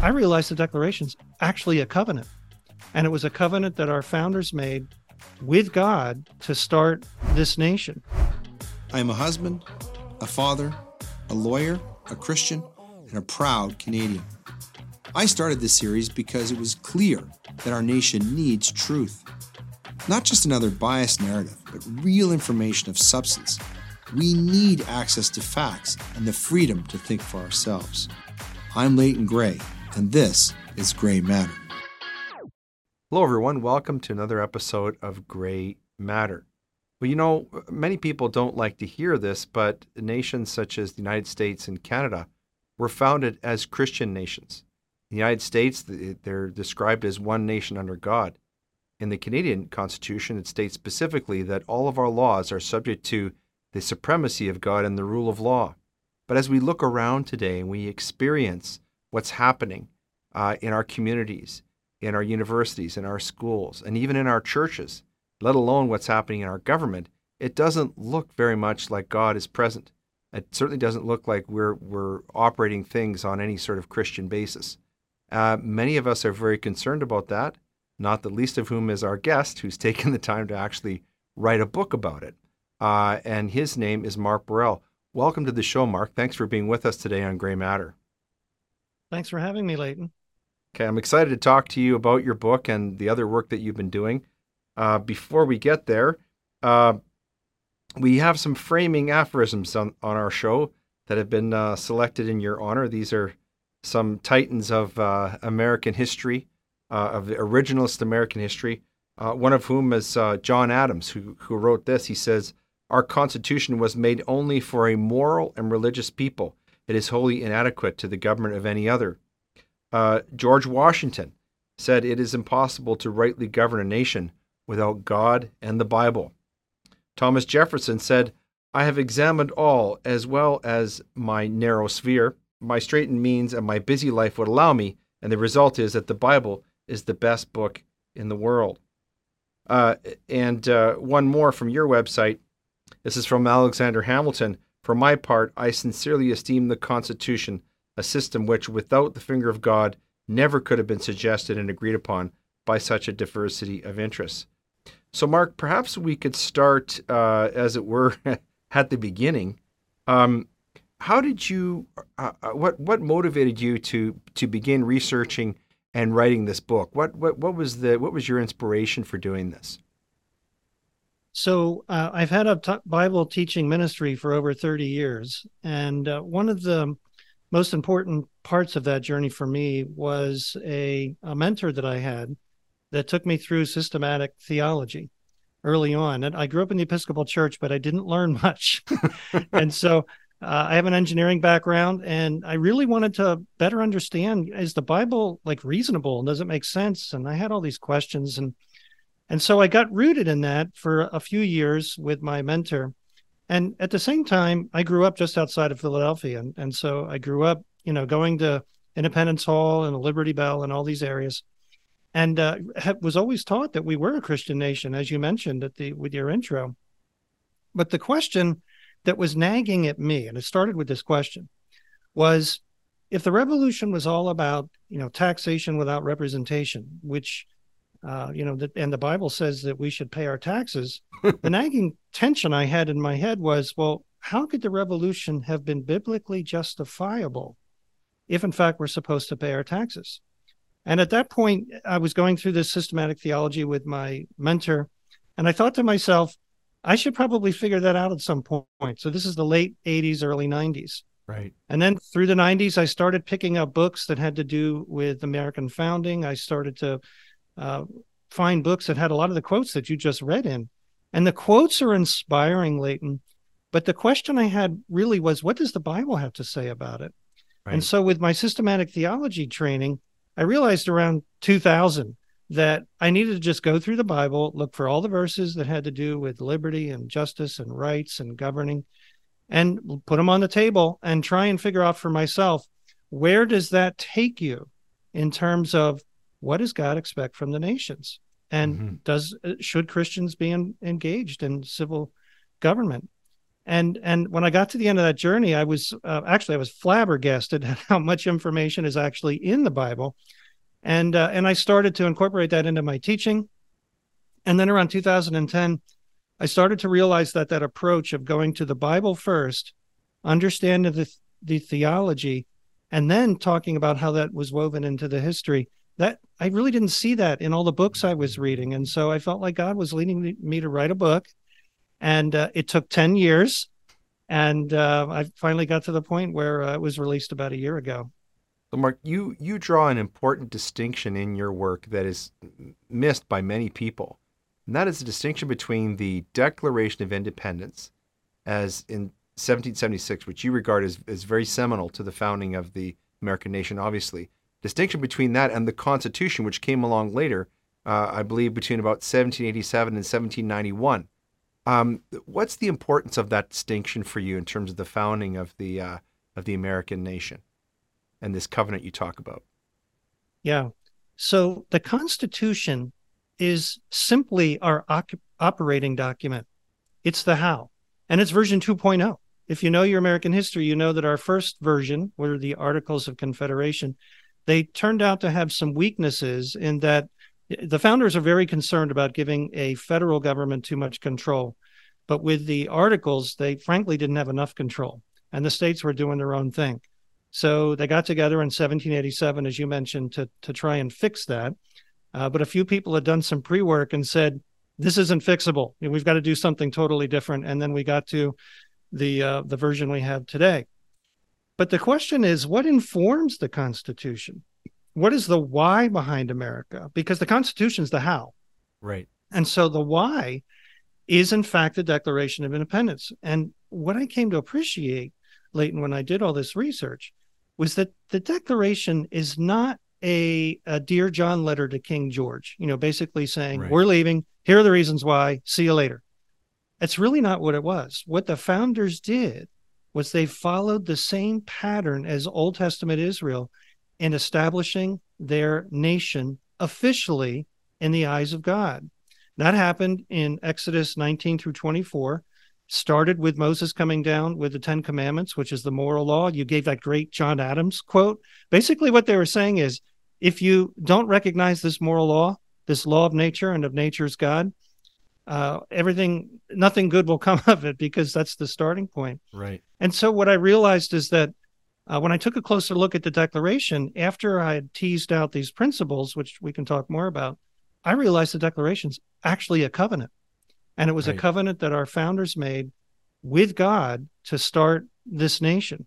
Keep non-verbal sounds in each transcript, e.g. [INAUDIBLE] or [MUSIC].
I realized the Declaration's actually a covenant. And it was a covenant that our founders made with God to start this nation. I am a husband, a father, a lawyer, a Christian, and a proud Canadian. I started this series because it was clear that our nation needs truth. Not just another biased narrative, but real information of substance. We need access to facts and the freedom to think for ourselves. I'm Leighton Grey, and this is Grey Matter. Hello, everyone. Welcome to another episode of Grey Matter. Well, you know, many people don't like to hear this, but nations such as the United States and Canada were founded as Christian nations. In the United States, they're described as one nation under God. In the Canadian Constitution, it states specifically that all of our laws are subject to the supremacy of God and the rule of law. But as we look around today and we experience what's happening uh, in our communities, in our universities, in our schools, and even in our churches, let alone what's happening in our government, it doesn't look very much like God is present. It certainly doesn't look like we're, we're operating things on any sort of Christian basis. Uh, many of us are very concerned about that, not the least of whom is our guest, who's [LAUGHS] taken the time to actually write a book about it. Uh, and his name is Mark Burrell. Welcome to the show, Mark. Thanks for being with us today on Grey Matter. Thanks for having me, Leighton. Okay, I'm excited to talk to you about your book and the other work that you've been doing. Uh, before we get there, uh, we have some framing aphorisms on, on our show that have been uh, selected in your honor. These are some titans of uh, American history, uh, of the originalist American history, uh, one of whom is John Adams, who, who wrote this. He says, Our Constitution was made only for a moral and religious people it is wholly inadequate to the government of any other. Uh, George Washington said it is impossible to rightly govern a nation without God and the Bible. Thomas Jefferson said, I have examined all as well as my narrow sphere, my straitened means, and my busy life would allow me, and the result is that the Bible is the best book in the world. Uh, and uh, one more from your website. This is from Alexander Hamilton. For my part, I sincerely esteem the Constitution a system which, without the finger of God, never could have been suggested and agreed upon by such a diversity of interests. So, Mark, perhaps we could start, uh, as it were, [LAUGHS] at the beginning. Um, how did you? Uh, uh, what what motivated you to to begin researching and writing this book? What what what was the what was your inspiration for doing this? So uh, I've had a t- Bible teaching ministry for over 30 years. And uh, one of the most important parts of that journey for me was a, a mentor that I had that took me through systematic theology early on. And I grew up in the Episcopal Church, but I didn't learn [LAUGHS] much. and so uh, I have an engineering background, and I really wanted to better understand is the Bible like reasonable and does it make sense? And I had all these questions. And and so I got rooted in that for a few years with my mentor. And at the same time, I grew up just outside of Philadelphia. And, and so I grew up, you know, going to Independence Hall and the Liberty Bell and all these areas. And uh, was always taught that we were a Christian nation, as you mentioned at the with your intro. But the question that was nagging at me, and it started with this question, was if the revolution was all about, you know, taxation without representation, which uh, you know, that, and the Bible says that we should pay our taxes. [LAUGHS] the nagging tension I had in my head was, well, how could the revolution have been biblically justifiable if, in fact, we're supposed to pay our taxes? And at that point, I was going through this systematic theology with my mentor, and I thought to myself, I should probably figure that out at some point. So this is the late 80s, early 90s. Right. And then through the 90s, I started picking up books that had to do with American founding. I started to uh, find books that had a lot of the quotes that you just read in. And the quotes are inspiring, Leighton. But the question I had really was, what does the Bible have to say about it? Right. And so, with my systematic theology training, I realized around 2000 that I needed to just go through the Bible, look for all the verses that had to do with liberty and justice and rights and governing, and put them on the table and try and figure out for myself where does that take you in terms of what does God expect from the nations? And mm-hmm. does uh, should Christians be in, engaged in civil government? And and when I got to the end of that journey, I was uh, actually I was flabbergasted [LAUGHS] at how much information is actually in the Bible, and uh, and I started to incorporate that into my teaching. And then around 2010, I started to realize that that approach of going to the Bible first, understanding the the theology, and then talking about how that was woven into the history that I really didn't see that in all the books I was reading. And so I felt like God was leading me to write a book. And uh, it took 10 years. And uh, I finally got to the point where uh, it was released about a year ago. So, Mark, you, you draw an important distinction in your work that is missed by many people. And that is the distinction between the Declaration of Independence, as in 1776, which you regard as, as very seminal to the founding of the American nation, obviously. Distinction between that and the Constitution, which came along later, uh, I believe between about 1787 and 1791. Um, what's the importance of that distinction for you in terms of the founding of the uh, of the American nation and this covenant you talk about? Yeah. So the Constitution is simply our operating document. It's the how, and it's version 2.0 if you know your American history, you know that our first version were the Articles of Confederation. They turned out to have some weaknesses in that the founders are very concerned about giving a federal government too much control. But with the articles, they frankly didn't have enough control, and the states were doing their own thing. So they got together in 1787, as you mentioned, to, to try and fix that. Uh, but a few people had done some pre work and said, this isn't fixable. We've got to do something totally different. And then we got to the uh, the version we have today. But the question is, what informs the Constitution? What is the why behind America? Because the Constitution is the how, right? And so the why is, in fact, the Declaration of Independence. And what I came to appreciate, Leighton, when I did all this research, was that the Declaration is not a, a dear John letter to King George. You know, basically saying right. we're leaving. Here are the reasons why. See you later. It's really not what it was. What the founders did was they followed the same pattern as Old Testament Israel in establishing their nation officially in the eyes of God. That happened in Exodus 19 through 24. Started with Moses coming down with the Ten Commandments, which is the moral law. You gave that great John Adams quote. Basically, what they were saying is if you don't recognize this moral law, this law of nature and of nature's God, uh, everything, nothing good will come [LAUGHS] of it because that's the starting point. Right. And so what I realized is that uh, when I took a closer look at the Declaration, after I had teased out these principles, which we can talk more about, I realized the Declaration's actually a covenant. And it was right. a covenant that our founders made with God to start this nation.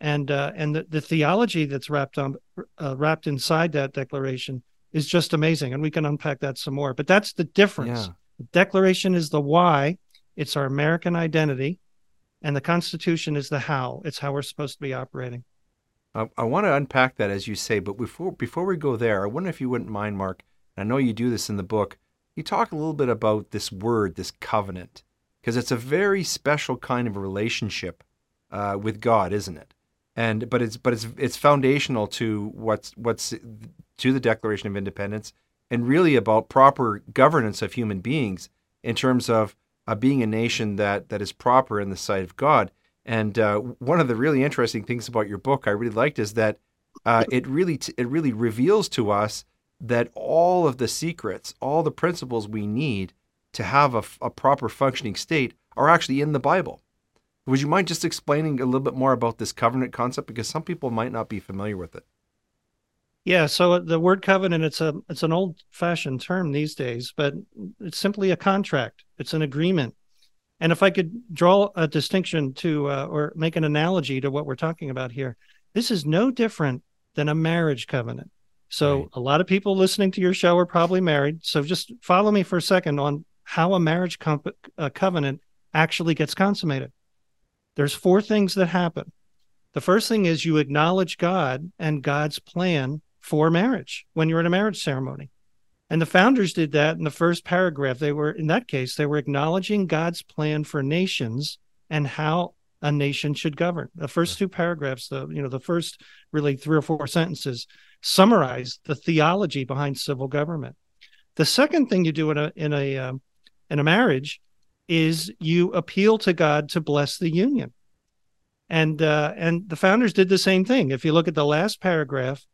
And uh, and the, the theology that's wrapped on uh, wrapped inside that declaration is just amazing, and we can unpack that some more. But that's the difference. Yeah. The Declaration is the why, it's our American identity, and the Constitution is the how. It's how we're supposed to be operating. I, I want to unpack that as you say, but before before we go there, I wonder if you wouldn't mind, Mark. I know you do this in the book. You talk a little bit about this word, this covenant, because it's a very special kind of relationship uh, with God, isn't it? And but it's but it's it's foundational to what's what's to the Declaration of Independence and really about proper governance of human beings in terms of uh, being a nation that that is proper in the sight of God. And uh, one of the really interesting things about your book I really liked is that uh, it really t- it really reveals to us that all of the secrets, all the principles we need to have a, a proper functioning state are actually in the Bible. Would you mind just explaining a little bit more about this covenant concept because some people might not be familiar with it? Yeah, so the word covenant it's a it's an old fashioned term these days, but it's simply a contract. It's an agreement. And if I could draw a distinction to uh, or make an analogy to what we're talking about here, this is no different than a marriage covenant. So right. a lot of people listening to your show are probably married. So just follow me for a second on how a marriage comp- uh, covenant actually gets consummated. There's four things that happen. The first thing is you acknowledge God and God's plan for marriage when you're in a marriage ceremony. And the founders did that in the first paragraph. They were, in that case, they were acknowledging God's plan for nations and how a nation should govern. The first two paragraphs, the you know, the first really three or four sentences summarize the theology behind civil government. The second thing you do in a in a um, in a marriage is you appeal to God to bless the union. And uh, and the founders did the same thing. If you look at the last paragraph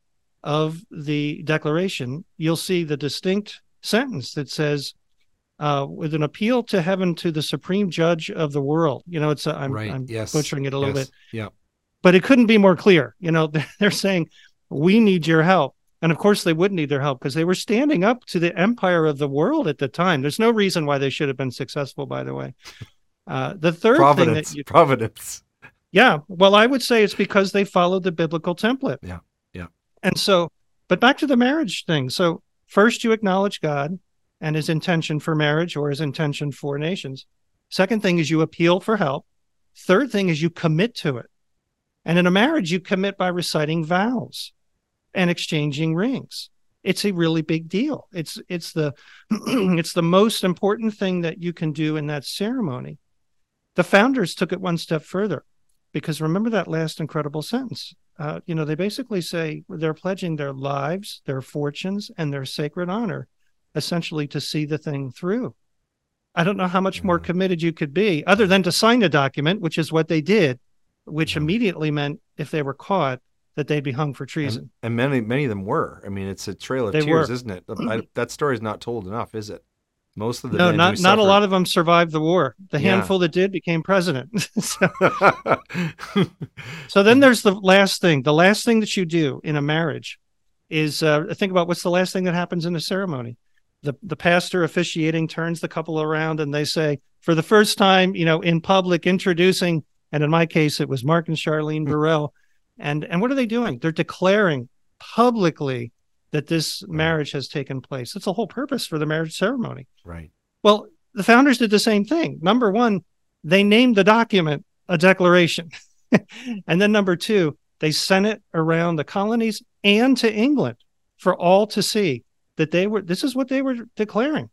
of the Declaration, you'll see the distinct sentence that says, uh, "With an appeal to heaven to the supreme judge of the world." You know, it's a, I'm, right. I'm yes. butchering it a little yes. bit, Yeah. but it couldn't be more clear. You know, [LAUGHS] they're saying, "We need your help." And of course, they would need their help because they were standing up to the empire of the world at the time. There's no reason why they should have been successful, by the way. Uh, the third Providence. thing that you, Providence. yeah, well, I would say it's because they followed the biblical template. Yeah. And so, but back to the marriage thing. So, first you acknowledge God and his intention for marriage or his intention for nations. Second thing is you appeal for help. Third thing is you commit to it. And in a marriage, you commit by reciting vows and exchanging rings. It's a really big deal. It's it's the [CLEARS THROAT] it's the most important thing that you can do in that ceremony. The founders took it one step further because remember that last incredible sentence. Uh, you know, they basically say they're pledging their lives, their fortunes, and their sacred honor, essentially to see the thing through. I don't know how much more Mhm. committed you could be, other than to sign a document, which is what they did, which Mhm. immediately meant if they were caught, that they'd be hung for treason. And, and many many of them were. I mean, it's a trail of They tears, were. isn't it? [CLEARS THROAT] I, that story is not told enough, is it? Most of the no, not not a lot of them survived the war. The Yeah. handful that did became president. [LAUGHS] so, [LAUGHS] so then there's the last thing. The last thing that you do in a marriage is uh, think about what's the last thing that happens in a ceremony. The the pastor officiating turns the couple around and they say, for the first time, you know, in public, introducing, and in my case, it was Mark and Charlene [LAUGHS] Burrell. And and what are they doing? They're declaring publicly that this marriage has taken place. That's the whole purpose for the marriage ceremony. right. Well, the founders did the same thing. Number one, they named the document a declaration. [LAUGHS] and then number two, they sent it around the colonies and to England for all to see that they were this is what they were declaring.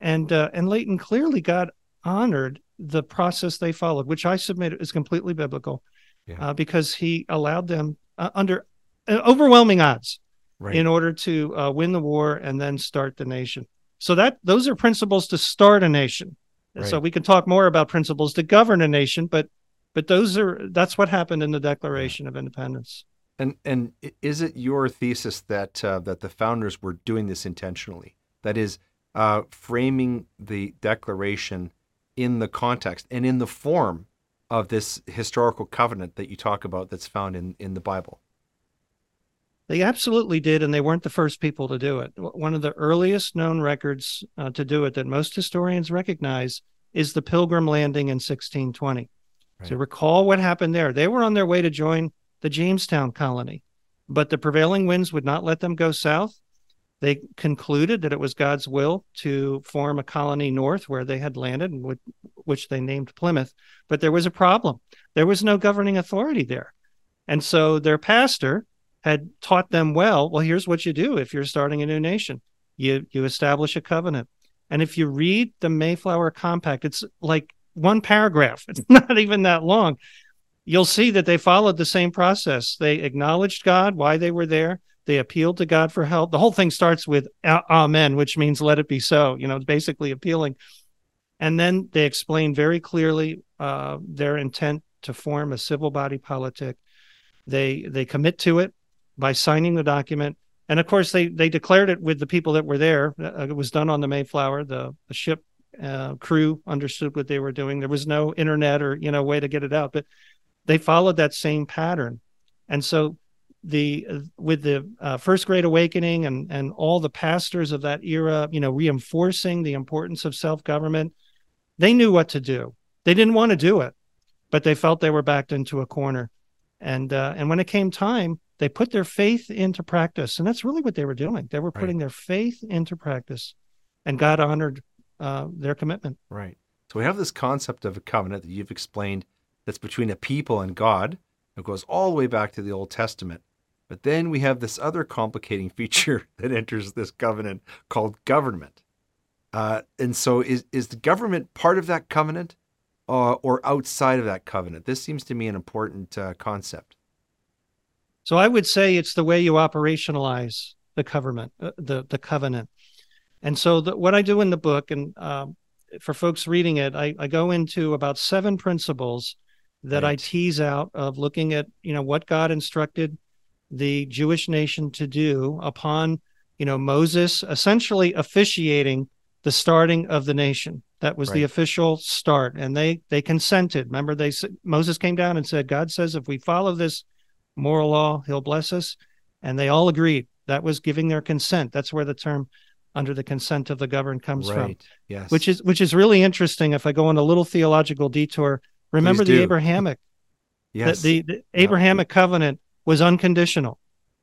And uh, and Leighton clearly God honored the process they followed, which I submit is completely biblical, Yeah. uh, because he allowed them uh, under uh, overwhelming odds Right. in order to uh, win the war and then start the nation. So that those are principles to start a nation. So we can talk more about principles to govern a nation, but but those are that's what happened in the Declaration of Independence. And and is it your thesis that uh, that the founders were doing this intentionally? That is, uh, framing the Declaration in the context and in the form of this historical covenant that you talk about, that's found in in the Bible. They absolutely did, and they weren't the first people to do it. One of the earliest known records uh, to do it that most historians recognize is the Pilgrim Landing in 1620. So recall what happened there. They were on their way to join the Jamestown colony, but the prevailing winds would not let them go south. They concluded that it was God's will to form a colony north where they had landed, and which, which they named Plymouth. But there was a problem. There was no governing authority there. And so their pastor had taught them well, well, here's what you do if you're starting a new nation. You you establish a covenant. And if you read the Mayflower Compact, it's like one paragraph. [LAUGHS] It's not even that long. You'll see that they followed the same process. They acknowledged God, why they were there. They appealed to God for help. The whole thing starts with Amen, which means let it be so. You know, basically appealing. And then they explain very clearly uh, their intent to form a civil body politic. They they commit to it by signing the document. And of course, they they declared it with the people that were there. Uh, it was done on the Mayflower. The, the ship uh, crew understood what they were doing. There was no internet or you know way to get it out, but they followed that same pattern. And so the uh, with the uh, first great awakening and and all the pastors of that era, you know, reinforcing the importance of self government, they knew what to do. They didn't want to do it, but they felt they were backed into a corner. And uh, and when it came time, they put their faith into practice, and that's really what they were doing. They were Right. putting their faith into practice, and God honored uh, their commitment. Right. So we have this concept of a covenant that you've explained that's between a people and God. It goes all the way back to the Old Testament. But then we have this other complicating [LAUGHS] feature that enters this covenant called government. Uh, and so is, is the government part of that covenant uh, or outside of that covenant? This seems to me an important uh, concept. So I would say it's the way you operationalize the covenant, uh, the the covenant. And so the, what I do in the book, and um, for folks reading it, I, I go into about seven principles that right. I tease out of looking at, you know, what God instructed the Jewish nation to do upon, you know, Moses essentially officiating the starting of the nation. That was right. the official start, and they they consented. Remember, they Moses came down and said, "God says if we follow this moral law, He'll bless us," and they all agreed. That was giving their consent. That's where the term "under the consent of the governed" comes right. from. Yes, which is which is really interesting. If I go on a little theological detour, remember the Abrahamic, [LAUGHS] yes, the, the, the Abrahamic yep. covenant was unconditional,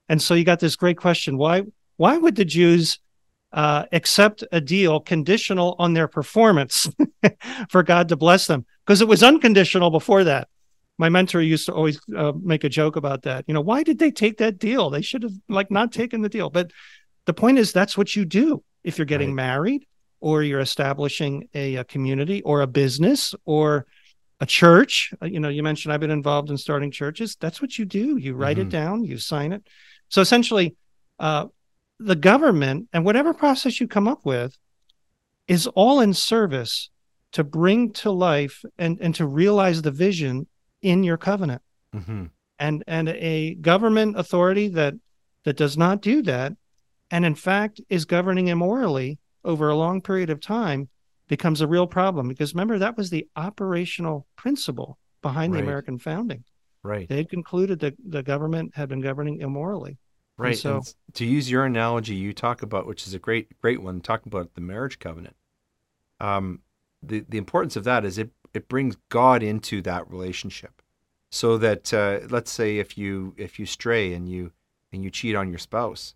and so you got this great question: why why would the Jews uh, accept a deal conditional on their performance [LAUGHS] for God to bless them because it was unconditional before that. My mentor used to always uh, make a joke about that. You know, why did they take that deal? They should have like not taken the deal. But the point is, that's what you do if you're getting right. married or you're establishing a, a, community or a business or a church. Uh, you know, you mentioned I've been involved in starting churches. That's what you do. You write mm-hmm. it down, you sign it. So essentially, uh, the government and whatever process you come up with is all in service to bring to life and, and to realize the vision in your covenant. Mm-hmm. And and a government authority that that does not do that, and in fact is governing immorally over a long period of time, becomes a real problem. Because remember, that was the operational principle behind right. the American founding. Right. They had concluded that the government had been governing immorally. Right. And so and to use your analogy, you talk about, which is a great, great one, talk about the marriage covenant. Um, the the importance of that is it it brings God into that relationship, so that uh, let's say if you if you stray and you and you cheat on your spouse,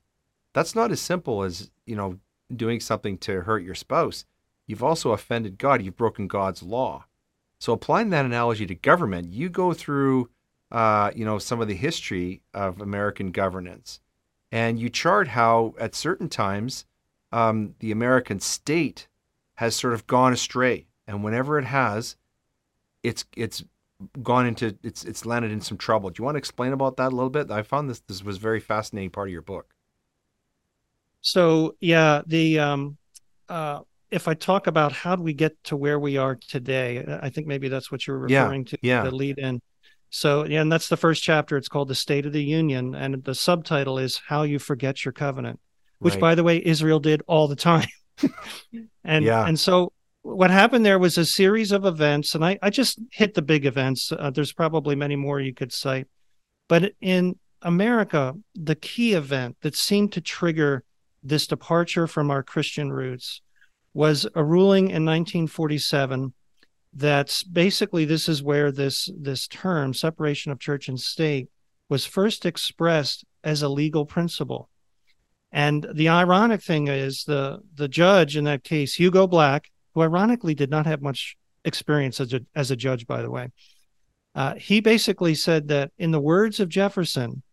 that's not as simple as you know doing something to hurt your spouse. You've also offended God. You've broken God's law. So applying that analogy to government, you go through, uh, you know, some of the history of American governance and you chart how at certain times um, the American state has sort of gone astray, and whenever it has, it's it's gone into it's it's landed in some trouble. Do you want to explain about that a little bit? I found this this was a very fascinating part of your book. So yeah, the um, uh, if I talk about how do we get to where we are today, I think maybe that's what you're referring yeah, to. Yeah. The lead in. So, yeah, and that's the first chapter. It's called The State of the Union. And the subtitle is How You Forget Your Covenant, which, right. by the way, Israel did all the time. [LAUGHS] and, yeah. and so what happened there was a series of events. And I, I just hit the big events. Uh, there's probably many more you could cite. But in America, the key event that seemed to trigger this departure from our Christian roots was a ruling in 1947 that's basically this is where this this term separation of church and state was first expressed as a legal principle and the ironic thing is the the judge in that case hugo black who ironically did not have much experience as a, as a judge by the way. Uh, he basically said that in the words of jefferson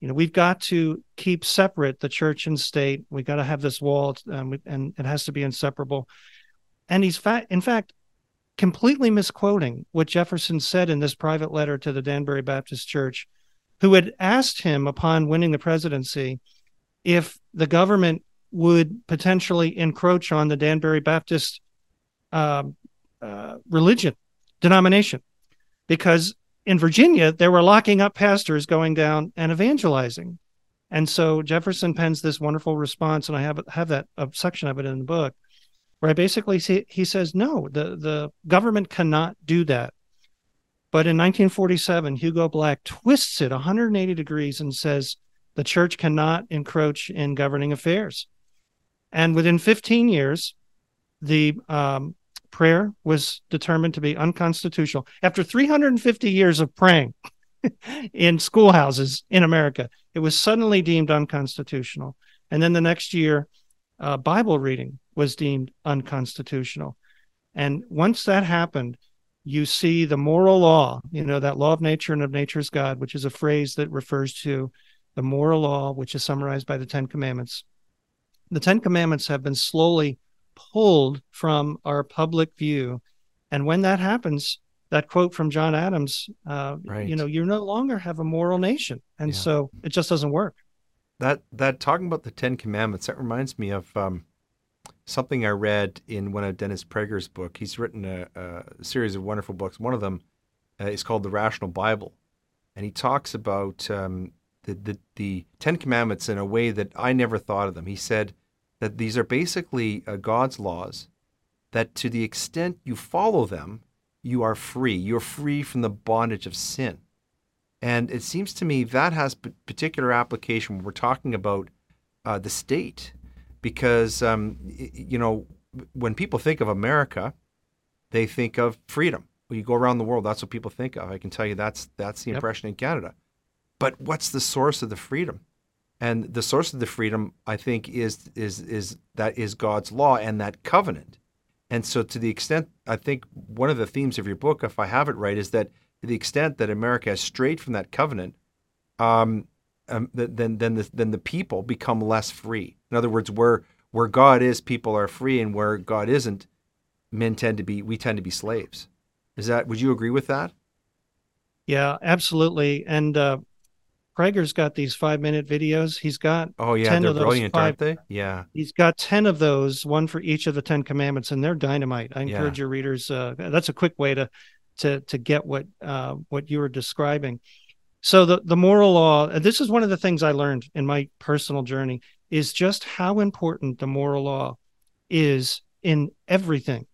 you know we've got to keep separate the church and state. We've got to have this wall um, and it has to be inseparable. And he's fa- in fact completely misquoting what Jefferson said in this private letter to the Danbury Baptist Church, who had asked him upon winning the presidency if the government would potentially encroach on the Danbury Baptist uh, uh, religion denomination, because in Virginia they were locking up pastors going down and evangelizing, and so Jefferson pens this wonderful response, and I have have that a section of it in the book where I basically see, he says, no, the, the government cannot do that. But in 1947, Hugo Black twists it 180 degrees and says the church cannot encroach in governing affairs. And within 15 years, the um, prayer was determined to be unconstitutional. After 350 years of praying [LAUGHS] in schoolhouses in America, it was suddenly deemed unconstitutional. And then the next year, uh, Bible reading was deemed unconstitutional. And once that happened, you see the moral law, you know, that law of nature and of nature's God, which is a phrase that refers to the moral law, which is summarized by the Ten Commandments. The Ten Commandments have been slowly pulled from our public view. And when that happens, that quote from John Adams, uh, right. you know, you no longer have a moral nation. And yeah. so it just doesn't work. That, that talking about the Ten Commandments, that reminds me of um, something I read in one of Dennis Prager's book. He's written a, a series of wonderful books. One of them uh, is called The Rational Bible, and he talks about um, the, the the Ten Commandments in a way that I never thought of them. He said that these are basically uh, God's laws. That to the extent you follow them, you are free. You're free from the bondage of sin. And it seems to me that has particular application when we're talking about uh, the state, because um, you know when people think of America, they think of freedom. When you go around the world, that's what people think of. I can tell you that's that's the yep. impression in Canada. But what's the source of the freedom? And the source of the freedom, I think, is is is that is God's law and that covenant. And so, to the extent, I think one of the themes of your book, if I have it right, is that to the extent that America has strayed from that covenant, um, um, then then the, then the people become less free. In other words, where where God is, people are free, and where God isn't, men tend to be we tend to be slaves. Is that? Would you agree with that? Yeah, absolutely. And uh, Prager's got these five minute videos. He's got oh yeah, 10 they're of those brilliant, five, aren't they? Yeah, he's got ten of those, one for each of the Ten Commandments, and they're dynamite. I encourage yeah. your readers. Uh, that's a quick way to to to get what uh, what you were describing. So the the moral law. This is one of the things I learned in my personal journey is just how important the moral law is in everything.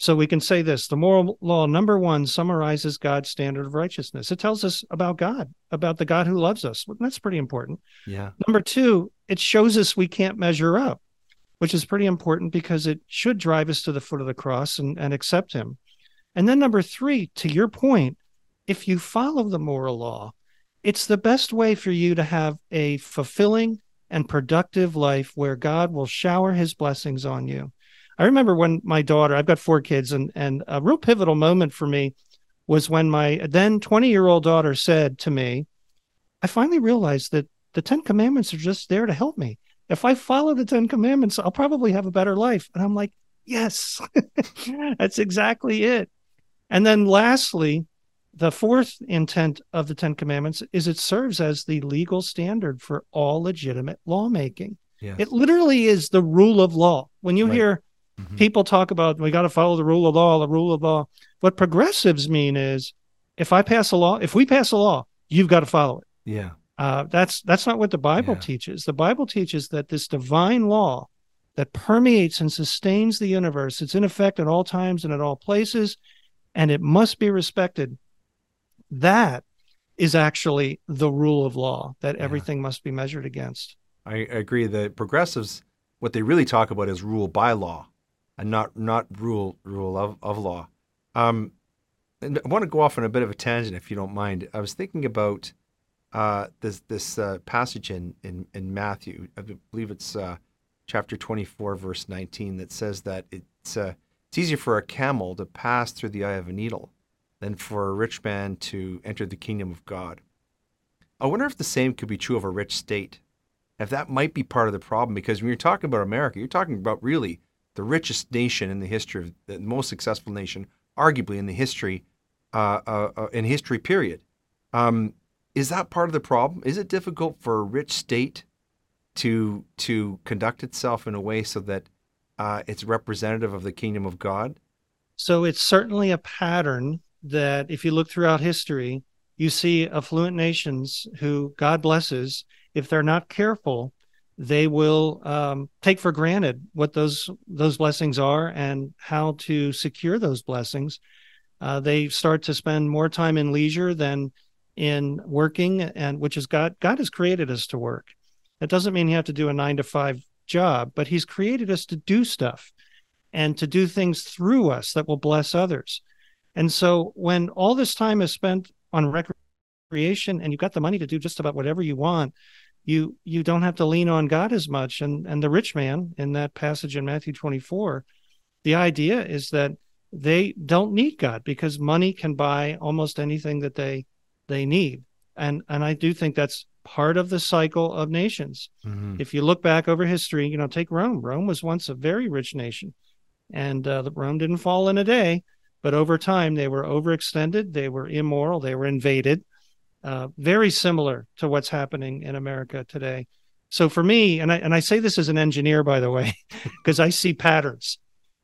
So we can say this: the moral law number one summarizes God's standard of righteousness. It tells us about God, about the God who loves us. That's pretty important. Yeah. Number two, it shows us we can't measure up, which is pretty important because it should drive us to the foot of the cross and, and accept Him. And then number three, to your point, if you follow the moral law, it's the best way for you to have a fulfilling and productive life where God will shower his blessings on you. I remember when my daughter, I've got four kids, and, and a real pivotal moment for me was when my then 20 year old daughter said to me, I finally realized that the 10 commandments are just there to help me. If I follow the 10 commandments, I'll probably have a better life. And I'm like, yes, [LAUGHS] that's exactly it. And then lastly, the fourth intent of the Ten Commandments is it serves as the legal standard for all legitimate lawmaking. Yes. It literally is the rule of law. When you right. hear mm-hmm. people talk about we got to follow the rule of law, the rule of law, what progressives mean is if I pass a law, if we pass a law, you've got to follow it. Yeah. Uh, that's that's not what the Bible yeah. teaches. The Bible teaches that this divine law that permeates and sustains the universe, it's in effect at all times and at all places and it must be respected. That is actually the rule of law that yeah. everything must be measured against. I agree. The progressives, what they really talk about is rule by law, and not not rule rule of, of law. Um, I want to go off on a bit of a tangent, if you don't mind. I was thinking about uh, this this uh, passage in, in in Matthew. I believe it's uh, chapter twenty four, verse nineteen, that says that it's uh, it's easier for a camel to pass through the eye of a needle than for a rich man to enter the kingdom of God. I wonder if the same could be true of a rich state. If that might be part of the problem, because when you're talking about America, you're talking about really the richest nation in the history of the most successful nation, arguably in the history, uh, uh, uh, in history period. Um, is that part of the problem? Is it difficult for a rich state to to conduct itself in a way so that uh, it's representative of the kingdom of God? So it's certainly a pattern that if you look throughout history, you see affluent nations who God blesses, if they're not careful, they will um, take for granted what those those blessings are and how to secure those blessings. Uh, they start to spend more time in leisure than in working, and which is God. God has created us to work. That doesn't mean you have to do a nine to five job, but he's created us to do stuff and to do things through us that will bless others. And so when all this time is spent on recreation and you've got the money to do just about whatever you want, you you don't have to lean on God as much. And and the rich man in that passage in Matthew 24, the idea is that they don't need God because money can buy almost anything that they they need. And and I do think that's part of the cycle of nations. Mm-hmm. If you look back over history, you know, take Rome. Rome was once a very rich nation, and uh, Rome didn't fall in a day, but over time they were overextended, they were immoral, they were invaded. Uh, very similar to what's happening in America today. So for me, and I and I say this as an engineer, by the way, [LAUGHS] because I see patterns,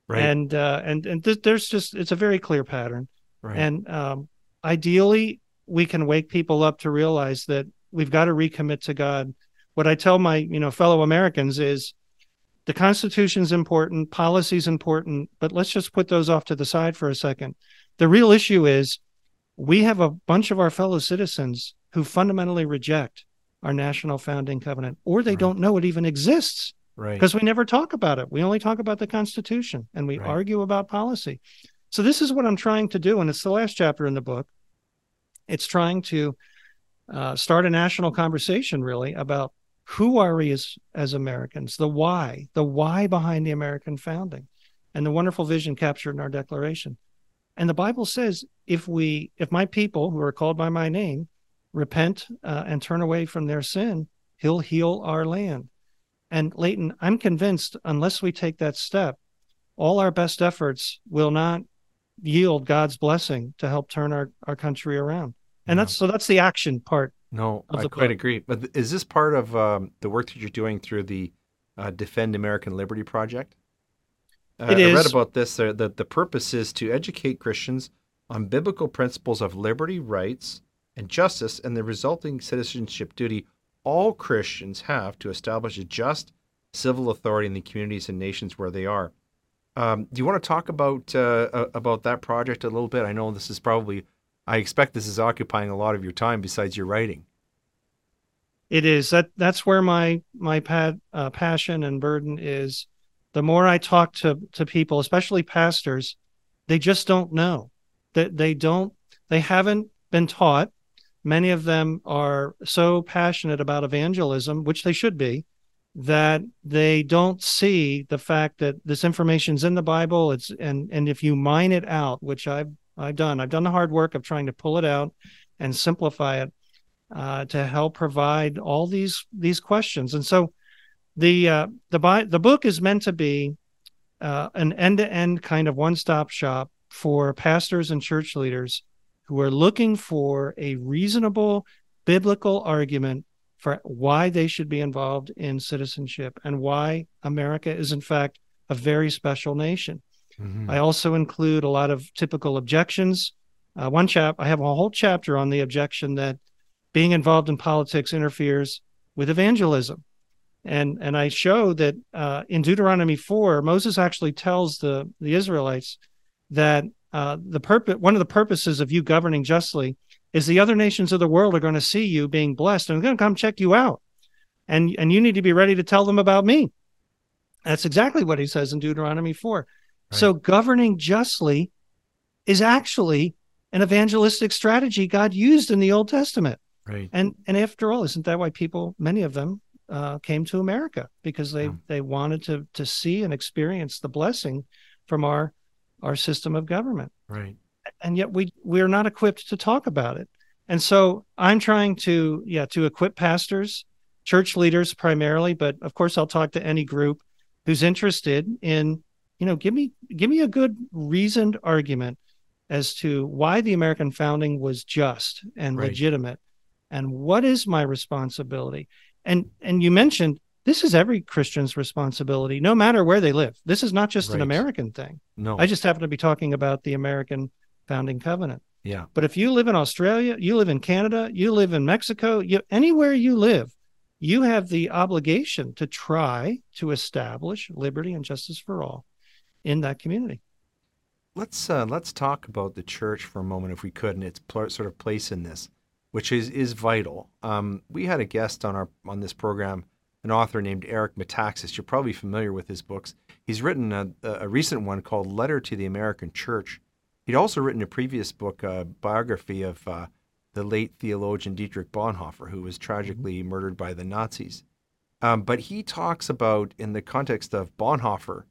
right? And uh, and and th- there's just it's a very clear pattern, right? And um, ideally, we can wake people up to realize that we've got to recommit to God. What I tell my you know fellow Americans is, the Constitution's important, policy's important, but let's just put those off to the side for a second. The real issue is we have a bunch of our fellow citizens who fundamentally reject our national founding covenant, or they right. don't know it even exists. Right. Because we never talk about it. We only talk about the Constitution and we right. argue about policy. So this is what I'm trying to do, and it's the last chapter in the book. It's trying to uh, start a national conversation, really, about who are we as, as Americans, the why, the why behind the American founding, and the wonderful vision captured in our Declaration. And the Bible says, if we, if my people who are called by my name repent uh, and turn away from their sin, he'll heal our land. And Leighton, I'm convinced unless we take that step, all our best efforts will not yield God's blessing to help turn our, our country around. And that's so that's the action part. No, I quite agree. But is this part of um, the work that you're doing through the uh, Defend American Liberty Project? Uh, it is. I read about this. Uh, that the purpose is to educate Christians on biblical principles of liberty, rights, and justice and the resulting citizenship duty all Christians have to establish a just civil authority in the communities and nations where they are. Um, do you want to talk about uh, about that project a little bit? I know this is probably, I expect this is occupying a lot of your time besides your writing. It is that that's where my my pad, uh, passion and burden is. The more I talk to to people, especially pastors, they just don't know that they don't they haven't been taught many of them are so passionate about evangelism, which they should be, that they don't see the fact that this information's in the Bible. It's and and if you mine it out, which I've I've done, I've done the hard work of trying to pull it out and simplify it uh, to help provide all these these questions. And so the uh, the the book is meant to be uh, an end to end kind of one stop shop for pastors and church leaders who are looking for a reasonable biblical argument for why they should be involved in citizenship and why America is, in fact, a very special nation. Mm-hmm. I also include a lot of typical objections. Uh, one chap, I have a whole chapter on the objection that being involved in politics interferes with evangelism. And, and I show that uh, in Deuteronomy 4, Moses actually tells the, the Israelites that uh, the purpose, one of the purposes of you governing justly is the other nations of the world are going to see you being blessed and they're going to come check you out. And, and you need to be ready to tell them about me. That's exactly what he says in Deuteronomy 4. Right. So governing justly is actually an evangelistic strategy God used in the Old Testament. Right. And and after all, isn't that why people, many of them, uh, came to America because they yeah. they wanted to to see and experience the blessing from our our system of government. Right. And yet we we're not equipped to talk about it. And so I'm trying to yeah to equip pastors, church leaders primarily, but of course I'll talk to any group who's interested in you know give me give me a good reasoned argument as to why the American founding was just and right. legitimate and what is my responsibility. And and you mentioned this is every Christian's responsibility, no matter where they live. This is not just right. an American thing. No. I just happen to be talking about the American founding covenant. Yeah. But if you live in Australia, you live in Canada, you live in Mexico, you anywhere you live, you have the obligation to try to establish liberty and justice for all in that community. Let's uh, let's talk about the church for a moment, if we could, and its pl- sort of place in this, which is is vital. Um, we had a guest on our on this program an author named Eric Metaxas. You're probably familiar with his books. He's written a, a recent one called Letter to the American Church. He'd also written a previous book, a biography of uh, the late theologian Dietrich Bonhoeffer, who was tragically mm-hmm. murdered by the Nazis. Um, but he talks about, in the context of Bonhoeffer,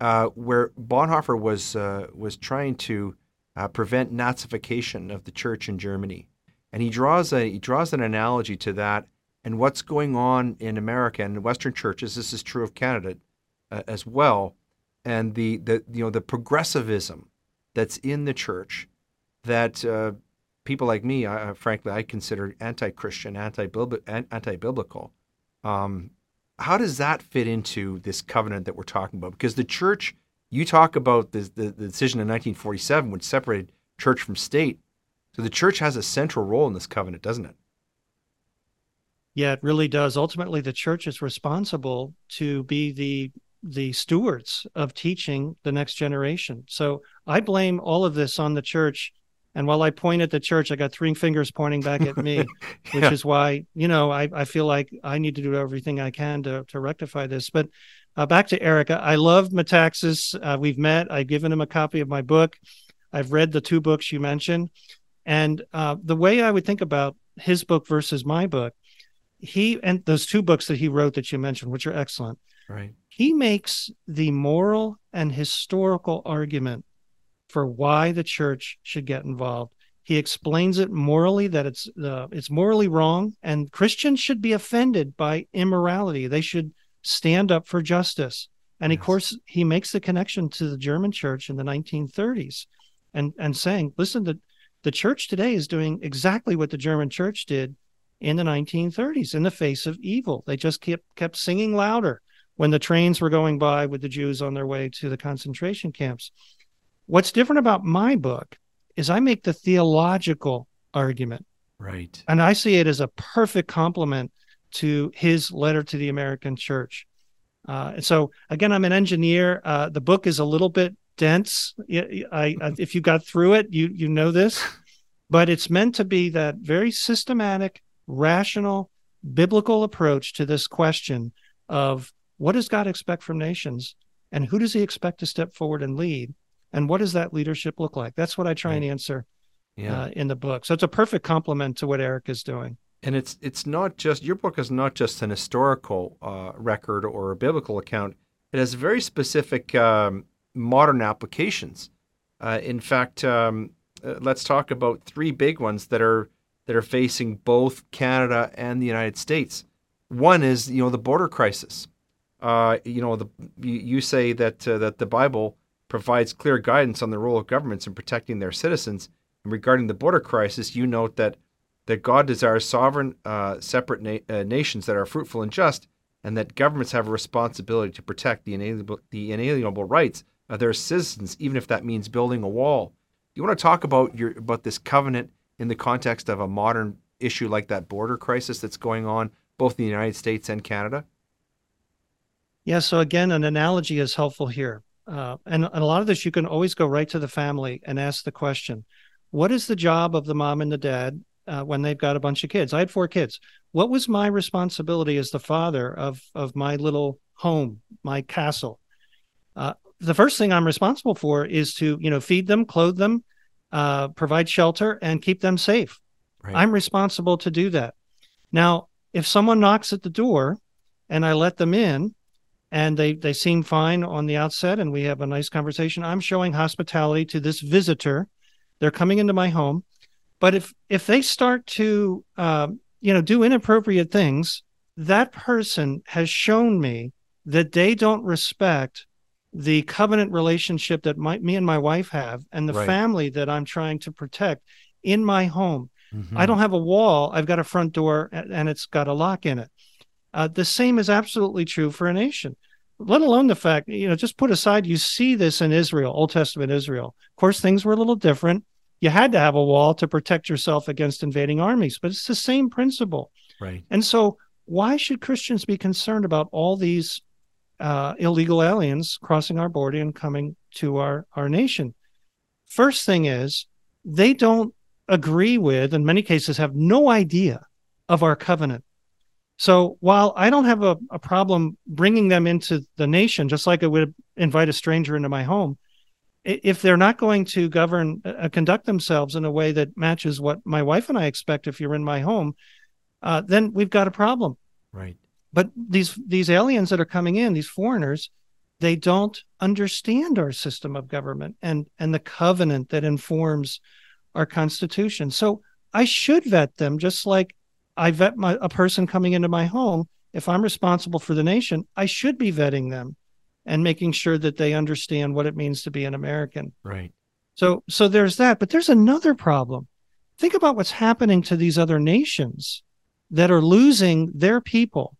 uh, where Bonhoeffer was uh, was trying to uh, prevent Nazification of the church in Germany, and he draws a he draws an analogy to that and what's going on in America and Western churches. This is true of Canada uh, as well, and the, the you know the progressivism that's in the church that uh, people like me, uh, frankly, I consider anti-Christian, anti-biblical. Um, how does that fit into this covenant that we're talking about? Because the church, you talk about the, the, the decision in 1947, which separated church from state. So the church has a central role in this covenant, doesn't it? Yeah, it really does. Ultimately, the church is responsible to be the the stewards of teaching the next generation. So I blame all of this on the church. And while I point at the church, I got three fingers pointing back at me, [LAUGHS] yeah. which is why, you know, I, I feel like I need to do everything I can to, to rectify this. But uh, back to Eric, I love Metaxas. Uh, we've met. I've given him a copy of my book. I've read the two books you mentioned. And uh, the way I would think about his book versus my book, he and those two books that he wrote that you mentioned, which are excellent. Right. He makes the moral and historical argument for why the church should get involved. He explains it morally that it's uh, it's morally wrong, and Christians should be offended by immorality. They should stand up for justice. And yes. of course, he makes the connection to the German church in the 1930s, and and saying, listen, the the church today is doing exactly what the German church did in the 1930s in the face of evil. They just kept kept singing louder when the trains were going by with the Jews on their way to the concentration camps. What's different about my book is I make the theological argument. Right. And I see it as a perfect complement to his letter to the American church. Uh, so again, I'm an engineer. Uh, the book is a little bit dense. I, I, if you got through it, you you know this, but it's meant to be that very systematic, rational, biblical approach to this question of what does God expect from nations, and who does He expect to step forward and lead, and what does that leadership look like? That's what I try right. and answer yeah. uh, in the book. So it's a perfect complement to what Eric is doing. And it's it's not just your book is not just an historical uh, record or a biblical account. It has very specific um, modern applications. Uh, in fact, um, uh, let's talk about three big ones that are that are facing both Canada and the United States. One is you know the border crisis. Uh, you know the you, you say that uh, that the Bible provides clear guidance on the role of governments in protecting their citizens. And regarding the border crisis, you note that that God desires sovereign, uh, separate na- nations that are fruitful and just, and that governments have a responsibility to protect the inalienable, the inalienable rights of their citizens, even if that means building a wall. You want to talk about your about this covenant in the context of a modern issue like that border crisis that's going on both in the United States and Canada? Yeah. So again, an analogy is helpful here, uh, and, and a lot of this you can always go right to the family and ask the question: What is the job of the mom and the dad uh, when they've got a bunch of kids. I had four kids. What was my responsibility as the father of of my little home, my castle? Uh, the first thing I'm responsible for is to you know feed them, clothe them, uh, provide shelter, and keep them safe. Right. I'm responsible to do that. Now, if someone knocks at the door and I let them in, and they they seem fine on the outset, and we have a nice conversation, I'm showing hospitality to this visitor. They're coming into my home but if if they start to um, you know do inappropriate things, that person has shown me that they don't respect the covenant relationship that my, me and my wife have and the right. family that I'm trying to protect in my home. Mm-hmm. I don't have a wall. I've got a front door and it's got a lock in it. Uh, the same is absolutely true for a nation, let alone the fact, you know, just put aside, you see this in Israel, Old Testament Israel. Of course, things were a little different you had to have a wall to protect yourself against invading armies, but it's the same principle. Right. And so, why should Christians be concerned about all these uh, illegal aliens crossing our border and coming to our, our nation? First thing is, they don't agree with, in many cases, have no idea of our covenant. So while I don't have a, a problem bringing them into the nation, just like I would invite a stranger into my home, if they're not going to govern uh, conduct themselves in a way that matches what my wife and I expect if you're in my home uh, then we've got a problem right but these these aliens that are coming in these foreigners they don't understand our system of government and and the covenant that informs our constitution so i should vet them just like i vet my, a person coming into my home if i'm responsible for the nation i should be vetting them and making sure that they understand what it means to be an American. Right. So so there's that, but there's another problem. Think about what's happening to these other nations that are losing their people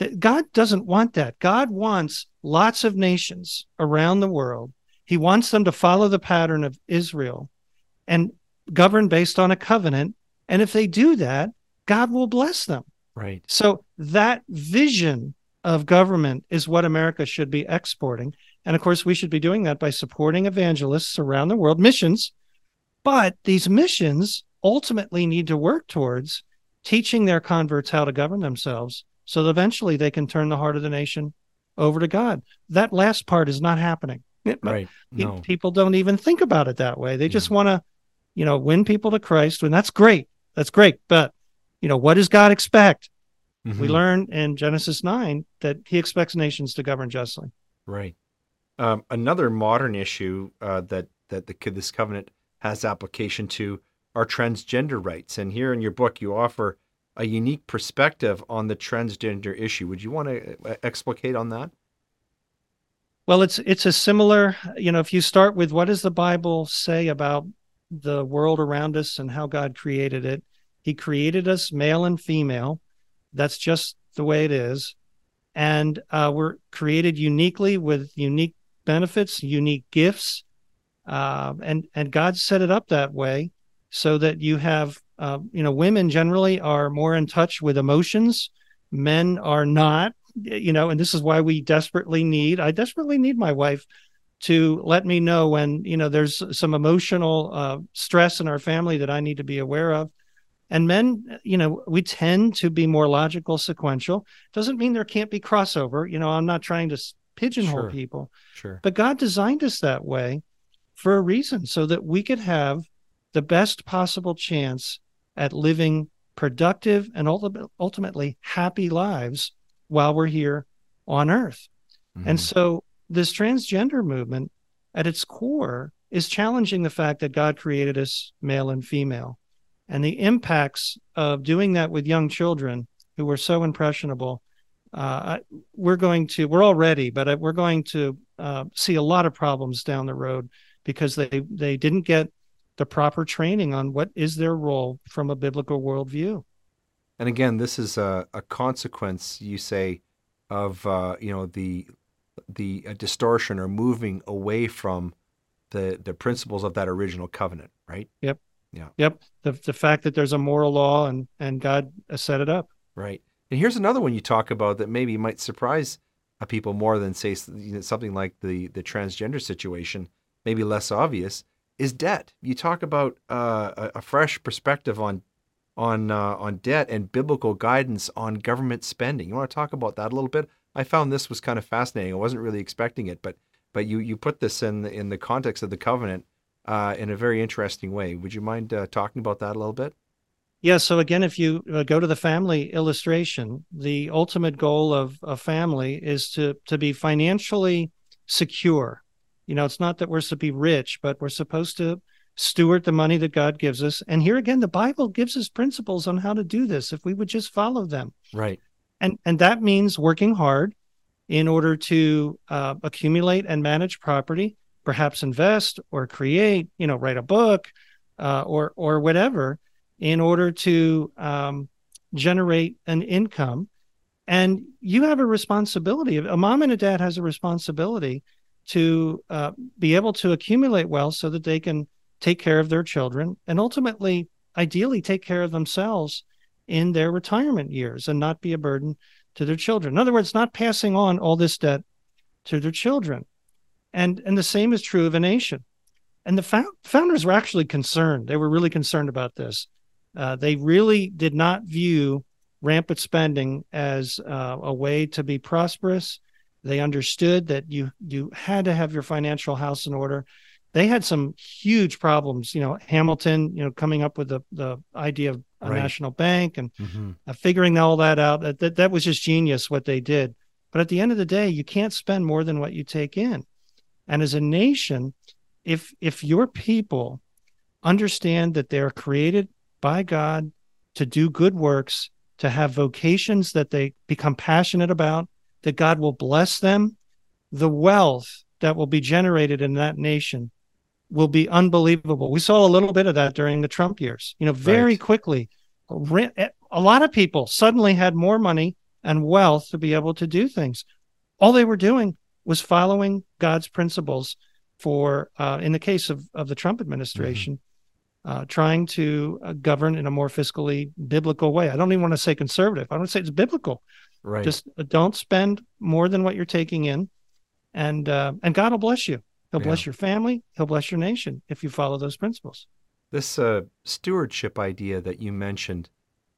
That God doesn't want that. God wants lots of nations around the world. He wants them to follow the pattern of Israel and govern based on a covenant. And if they do that, God will bless them. Right. So that vision of government is what America should be exporting. And of course, we should be doing that by supporting evangelists around the world, missions. But these missions ultimately need to work towards teaching their converts how to govern themselves so that eventually they can turn the heart of the nation over to God. That last part is not happening. Right. No. People don't even think about it that way. They just want to, you know, win people to Christ, and that's great. That's great. But, you know, what does God expect? Mm-hmm. We learn in Genesis 9 that he expects nations to govern justly. Right. Um, another modern issue uh, that that the, this covenant has application to are transgender rights. And here in your book, you offer a unique perspective on the transgender issue. Would you want to uh, explicate on that? Well, it's it's a similar, you know, if you start with what does the Bible say about the world around us and how God created it? He created us male and female. That's just the way it is. And uh, we're created uniquely with unique benefits, unique gifts. Uh, and and God set it up that way so that you have, uh, you know, women generally are more in touch with emotions. Men are not, you know, and this is why we desperately need, I desperately need my wife to let me know when, you know, there's some emotional uh, stress in our family that I need to be aware of. And men, you know, we tend to be more logical, sequential. Doesn't mean there can't be crossover. You know, I'm not trying to pigeonhole Sure. people, Sure. but God designed us that way for a reason so that we could have the best possible chance at living productive and ultimately happy lives while we're here on earth. And Mhm. so this transgender movement at its core is challenging the fact that God created us male and female. And the impacts of doing that with young children who are so impressionable, uh, we're going to, we're already, but we're going to uh, see a lot of problems down the road because they, they didn't get the proper training on what is their role from a biblical worldview. And again, this is a, a consequence, you say, of uh, you know the the uh, distortion or moving away from the the principles of that original covenant, right? Yep. Yep. The, the fact that there's a moral law and, and God set it up. Right. And here's another one you talk about that maybe might surprise uh, people more than say s- you know, something like the the transgender situation, maybe less obvious, is debt. You talk about uh, a, fresh perspective on on uh, on debt and biblical guidance on government spending. You want to talk about that a little bit? I found this was kind of fascinating. I wasn't really expecting it, but but you you put this in the, in the context of the covenant uh, in a very interesting way. Would you mind uh, talking about that a little bit? Yeah. So again, if you uh, go to the family illustration, the ultimate goal of a family is to to be financially secure. You know, it's not that we're supposed to be rich, but we're supposed to steward the money that God gives us. And here again, the Bible gives us principles on how to do this if we would just follow them. Right. And and that means working hard in order to uh, accumulate and manage property, perhaps invest or create, you know, write a book uh, or or whatever in order to um, generate an income. And you have a responsibility. A mom and a dad has a responsibility to uh, be able to accumulate wealth so that they can take care of their children and ultimately, ideally, take care of themselves in their retirement years and not be a burden to their children. In other words, not passing on all this debt to their children. And and the same is true of a nation. And the found, founders were actually concerned. They were really concerned about this. Uh, they really did not view rampant spending as uh, a way to be prosperous. They understood that you you had to have your financial house in order. They had some huge problems. You know, Hamilton, you know, coming up with the the idea of a Right. national bank and Mm-hmm. uh, figuring all that out. That, that that was just genius what they did. But at the end of the day, you can't spend more than what you take in. And as a nation, if if your people understand that they're created by God to do good works, to have vocations that they become passionate about, that God will bless them, the wealth that will be generated in that nation will be unbelievable. We saw a little bit of that during the Trump years. You know, very Right. quickly, a lot of people suddenly had more money and wealth to be able to do things. All they were doing was following God's principles for, uh, in the case of, of the Trump administration, mm-hmm. uh, trying to uh, govern in a more fiscally biblical way. I don't even want to say conservative. I want to say it's biblical. Right. Just uh, don't spend more than what you're taking in, and uh, and God will bless you. He'll yeah. bless your family. He'll bless your nation if you follow those principles. This uh, stewardship idea that you mentioned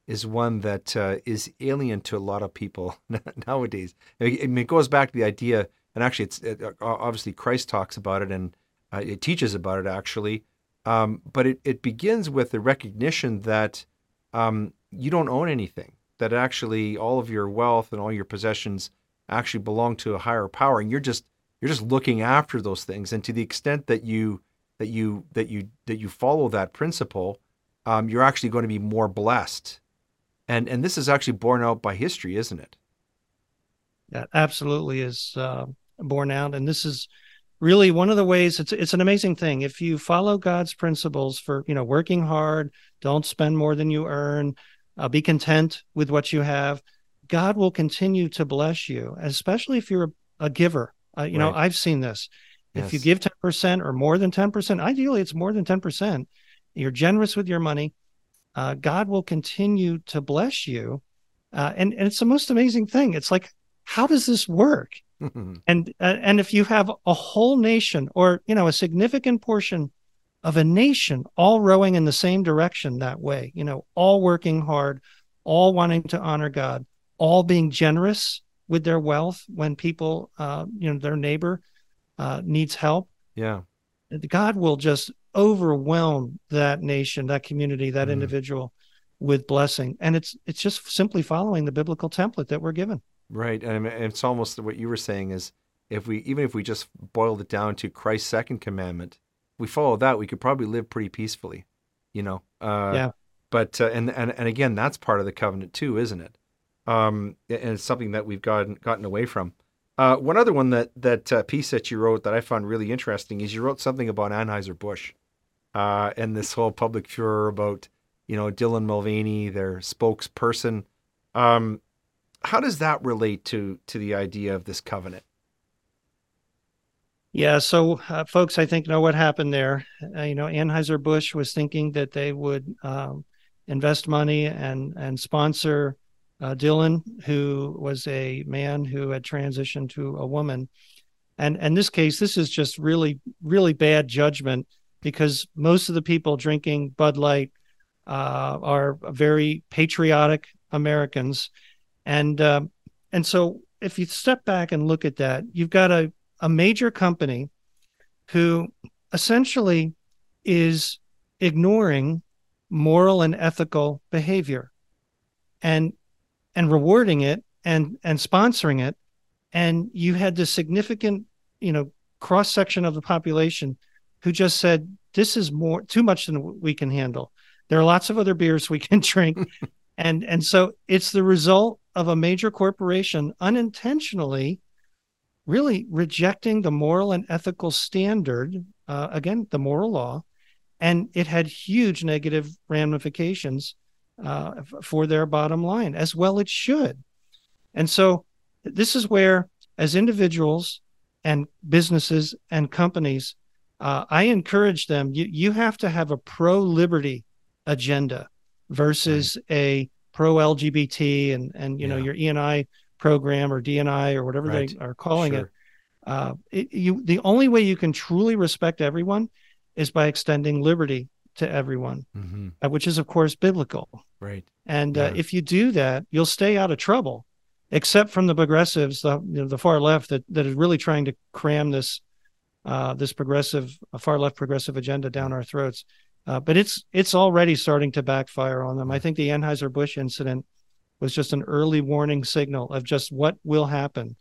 is one that uh, is alien to a lot of people [LAUGHS] nowadays. I mean, it goes back to the idea, and actually, it's it, obviously Christ talks about it and uh, it teaches about it actually. Um, but it, it begins with the recognition that um, you don't own anything, that actually all of your wealth and all your possessions actually belong to a higher power, and you're just you're just looking after those things. And to the extent that you that you that you that you follow that principle, um, you're actually going to be more blessed and and this is actually borne out by history, isn't it? That absolutely is uh, borne out, and this is really one of the ways. It's it's an amazing thing if you follow God's principles for you know working hard, don't spend more than you earn, uh, be content with what you have. God will continue to bless you, especially if you're a, a giver. Uh, you right. know, I've seen this. Yes. If you give 10% or more than 10%, ideally it's more than 10%, you're generous with your money, uh, God will continue to bless you. Uh, and, and it's the most amazing thing. It's like, how does this work? [LAUGHS] and uh, and if you have a whole nation or you know a significant portion of a nation all rowing in the same direction that way, you know, all working hard, all wanting to honor God, all being generous with their wealth when people, uh, you know, their neighbor uh, needs help. Yeah. God will just overwhelm that nation, that community, that mm. individual with blessing. And it's it's just simply following the biblical template that we're given. Right. And it's almost what you were saying is if we even if we just boiled it down to Christ's second commandment, we follow that, we could probably live pretty peacefully, you know. Uh, yeah. But uh, and and and again, that's part of the covenant too, isn't it? Um, and it's something that we've gotten gotten away from. Uh, one other one that that uh, piece that you wrote that I found really interesting is you wrote something about Anheuser Busch uh, and this whole public furor about you know Dylan Mulvaney, their spokesperson. Um, how does that relate to to the idea of this covenant? Yeah, so uh, folks, I think know what happened there. Uh, you know, Anheuser Busch was thinking that they would um, invest money and and sponsor uh, Dylan, who was a man who had transitioned to a woman. And in this case, this is just really, really bad judgment because most of the people drinking Bud Light uh, are very patriotic Americans, and uh, and so if you step back and look at that, you've got a a major company who essentially is ignoring moral and ethical behavior and and rewarding it and and sponsoring it and you had this significant you know cross section of the population who just said, This is more too much than we can handle. There are lots of other beers we can [LAUGHS] drink. [LAUGHS] and and so it's the result of a major corporation unintentionally really rejecting the moral and ethical standard, uh, again, the moral law, and it had huge negative ramifications uh, for their bottom line, as well it should. And so this is where, as individuals and businesses and companies, uh, I encourage them. You you have to have a pro liberty agenda versus right. a pro LGBT and and you yeah. know your ENI program or DNI or whatever right. they are calling sure. it. Uh, it. You the only way you can truly respect everyone is by extending liberty to everyone, mm-hmm. uh, which is of course biblical. Right. And uh, if you do that, you'll stay out of trouble. Except from the progressives, the you know, the far left that that is really trying to cram this uh, this progressive, far left progressive agenda down our throats. Uh, but it's it's already starting to backfire on them. I think the Anheuser Busch incident was just an early warning signal of just what will happen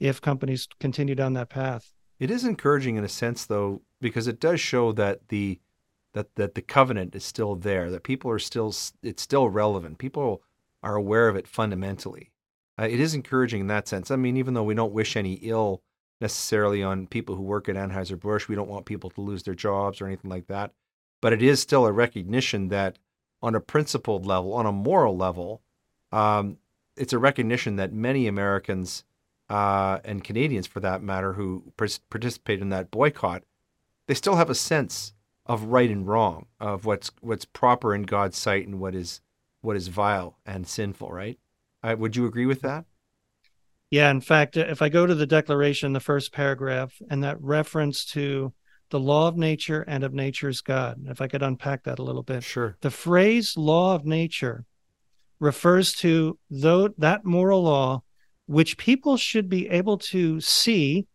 if companies continue down that path. It is encouraging in a sense, though, because it does show that the that that the covenant is still there, that people are still it's still relevant. People are aware of it fundamentally. Uh, it is encouraging in that sense. I mean, even though we don't wish any ill necessarily on people who work at Anheuser-Busch. We don't want people to lose their jobs or anything like that. But it is still a recognition that on a principled level, on a moral level, um, it's a recognition that many Americans uh, and Canadians, for that matter, who participate in that boycott, they still have a sense of right and wrong, of what's what's proper in God's sight and what is what is vile and sinful. Right? Would you agree with that? Yeah. In fact, if I go to the Declaration, the first paragraph, and that reference to the law of nature and of nature's God, if I could unpack that a little bit. Sure. The phrase law of nature refers to though that moral law which people should be able to see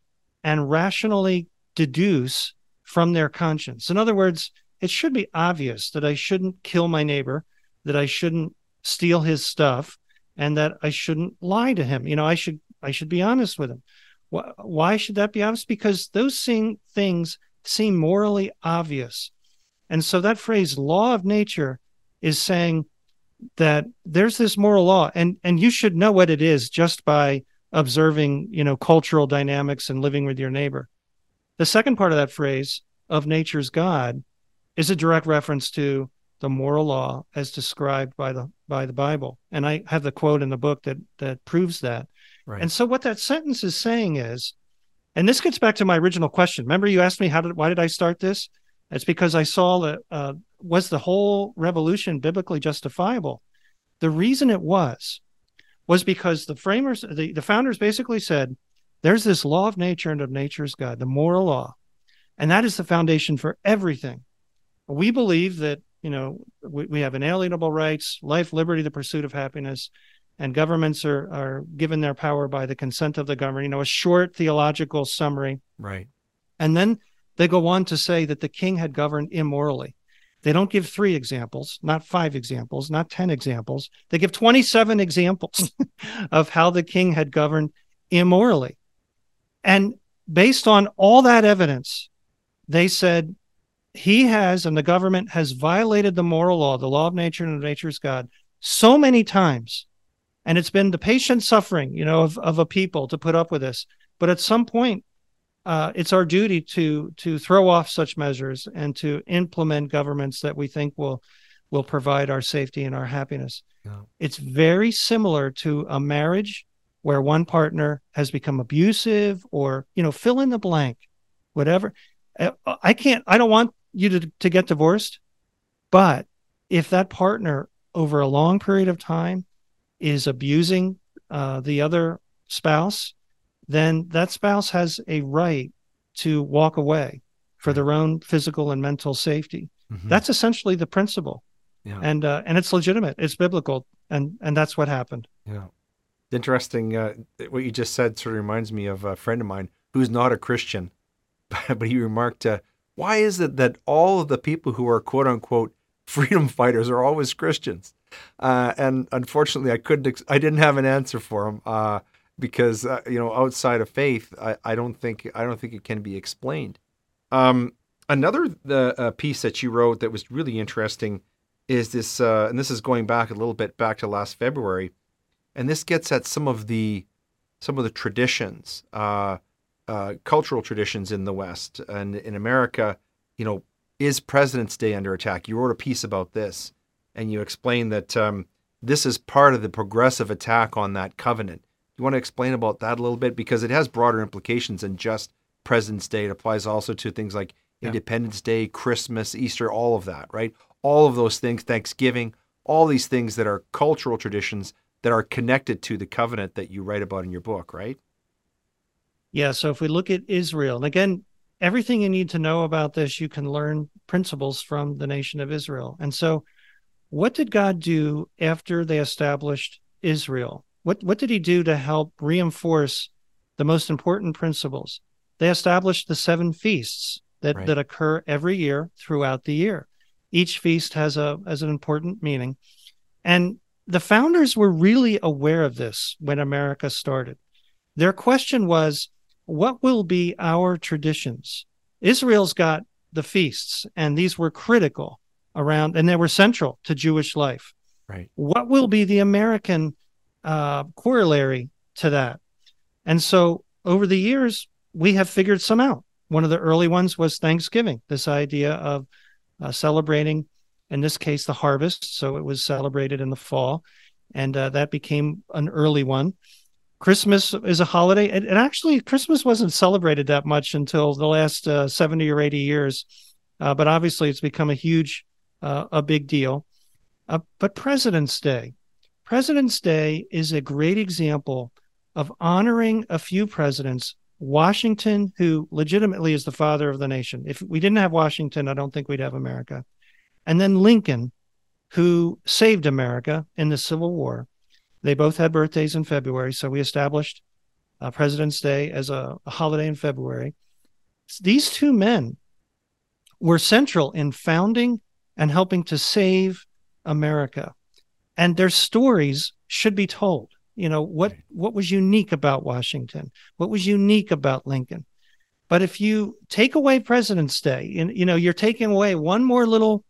and rationally deduce from their conscience. In other words, it should be obvious that I shouldn't kill my neighbor, that I shouldn't steal his stuff, and that I shouldn't lie to him. You know, I should I should be honest with him. Why should that be obvious? Because those things seem morally obvious. And so that phrase law of nature is saying that there's this moral law and and you should know what it is just by observing you know cultural dynamics and living with your neighbor. The second part of that phrase of nature's god is a direct reference to the moral law as described by the by the bible. And i have the quote in the book that that proves that. Right. and so what that sentence is saying is and this gets back to my original question. Remember you asked me how did why did i start this? It's because i saw that uh, was the whole revolution biblically justifiable? The reason it was was because the framers, the, the founders basically said, there's this law of nature and of nature's God, the moral law. And that is the foundation for everything. We believe that, you know, we, we have inalienable rights, life, liberty, the pursuit of happiness, and governments are, are given their power by the consent of the government, you know, a short theological summary. Right. And then they go on to say that the king had governed immorally. They don't give three examples, not five examples, not 10 examples. They give 27 examples [LAUGHS] of how the king had governed immorally. And based on all that evidence, they said he has and the government has violated the moral law, the law of nature and of nature's God, so many times. And it's been the patient suffering, you know, of, of a people to put up with this. But at some point, uh, it's our duty to to throw off such measures and to implement governments that we think will will provide our safety and our happiness. Yeah. It's very similar to a marriage where one partner has become abusive or you know fill in the blank, whatever. Uh, I can't. I don't want you to to get divorced, but if that partner over a long period of time is abusing uh, the other spouse then that spouse has a right to walk away for their own physical and mental safety. Mm-hmm. That's essentially the principle. Yeah. And uh, and it's legitimate. It's biblical, and and that's what happened. Yeah, interesting. Uh, what you just said sort of reminds me of a friend of mine who's not a Christian, [LAUGHS] but he remarked, uh, "Why is it that all of the people who are quote unquote [LAUGHS] freedom fighters are always Christians?" Uh, and unfortunately, I couldn't. Ex- I didn't have an answer for him. Because uh, you know outside of faith, I, I don't think I don't think it can be explained. Um, another the uh, piece that you wrote that was really interesting is this, uh, and this is going back a little bit back to last February, and this gets at some of the some of the traditions, uh, uh, cultural traditions in the West and in America. You know, is President's Day under attack? You wrote a piece about this, and you explained that um, this is part of the progressive attack on that covenant you want to explain about that a little bit because it has broader implications than just President's Day. It applies also to things like yeah. Independence Day, Christmas, Easter, all of that, right? All of those things, Thanksgiving, all these things that are cultural traditions that are connected to the covenant that you write about in your book, right? Yeah. So if we look at Israel, and again, everything you need to know about this, you can learn principles from the nation of Israel. And so, what did God do after they established Israel? What what did he do to help reinforce the most important principles? They established the seven feasts that, right. that occur every year throughout the year. Each feast has a has an important meaning. And the founders were really aware of this when America started. Their question was, what will be our traditions? Israel's got the feasts, and these were critical around, and they were central to Jewish life. Right. What will be the American uh, corollary to that. And so over the years, we have figured some out. One of the early ones was Thanksgiving, this idea of uh, celebrating, in this case, the harvest. So it was celebrated in the fall. and uh, that became an early one. Christmas is a holiday. And, and, actually, Christmas wasn't celebrated that much until the last uh, 70 or 80 years. Uh, but obviously, it's become a huge, uh, a big deal. Uh, but President's Day, President's Day is a great example of honoring a few presidents. Washington, who legitimately is the father of the nation. If we didn't have Washington, I don't think we'd have America. And then Lincoln, who saved America in the Civil War. They both had birthdays in February, so we established uh, President's Day as a, a holiday in February. These two men were central in founding and helping to save America. And their stories should be told. You know, what, what was unique about Washington? What was unique about Lincoln? But if you take away President's Day, and you know, you're taking away one more little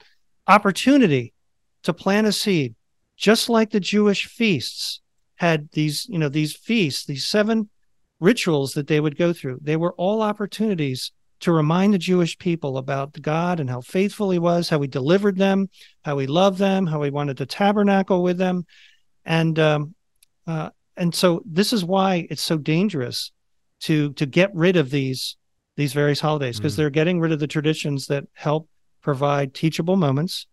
opportunity to plant a seed, just like the Jewish feasts had these, you know, these feasts, these seven rituals that they would go through. They were all opportunities to remind the Jewish people about God and how faithful he was, how he delivered them, how he loved them, how he wanted to tabernacle with them. And um, uh, and so this is why it's so dangerous to to get rid of these these various holidays because mm. they're getting rid of the traditions that help provide teachable moments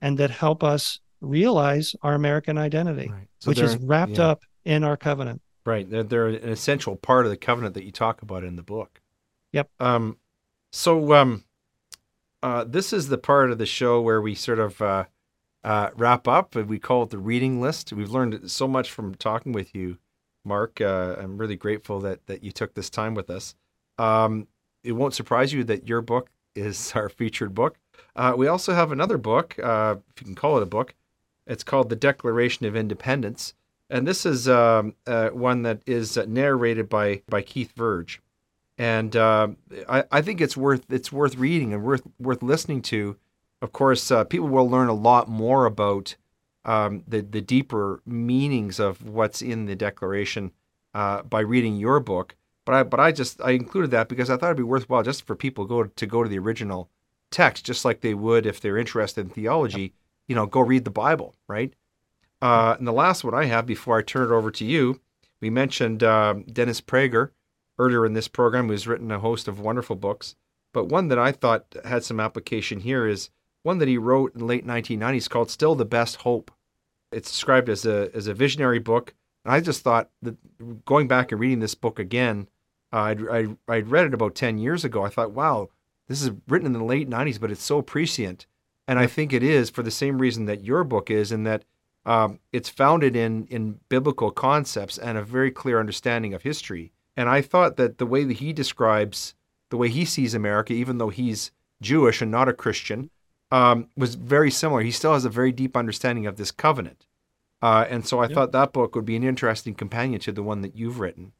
and that help us realize our American identity, right. so which is wrapped yeah. up in our covenant. Right. They're, they're, an essential part of the covenant that you talk about in the book. Yep. Um, so um, uh, this is the part of the show where we sort of uh, uh, wrap up. We call it the reading list. We've learned so much from talking with you, Mark. Uh, I'm really grateful that that you took this time with us. Um, it won't surprise you that your book is [LAUGHS] our featured book. Uh, we also have another book, uh, if you can call it a book. It's called The Declaration of Independence, and this is um, one that is narrated by by Keith Verge and uh, I, I, think it's worth it's worth reading and worth worth listening to. Of course, uh, people will learn a lot more about um, the the deeper meanings of what's in the Declaration uh, by reading your book. But I but I just I included that because I thought it'd be worthwhile just for people go to go to the original text, just like they would if they're interested in theology. You know, go read the Bible, right? Uh, and the last one I have before I turn it over to you, we mentioned uh, Dennis Prager earlier in this program who's written a host of wonderful books. But one that I thought had some application here is one that he wrote in the late 1990s called Still the Best Hope. It's described as a, as a visionary book. And I just thought that going back and reading this book again, uh, I'd, I'd, I'd read it about 10 years ago. I thought, wow, this is written in the late 90s, but it's so prescient. And I think it is for the same reason that your book is, in that um, it's founded in, in biblical concepts and a very clear understanding of history. And I thought that the way that he describes the way he sees America, even though he's Jewish and not a Christian, um, was very similar. He still has a very deep understanding of this covenant. Uh, and so I yep. thought that book would be an interesting companion to the one that you've written.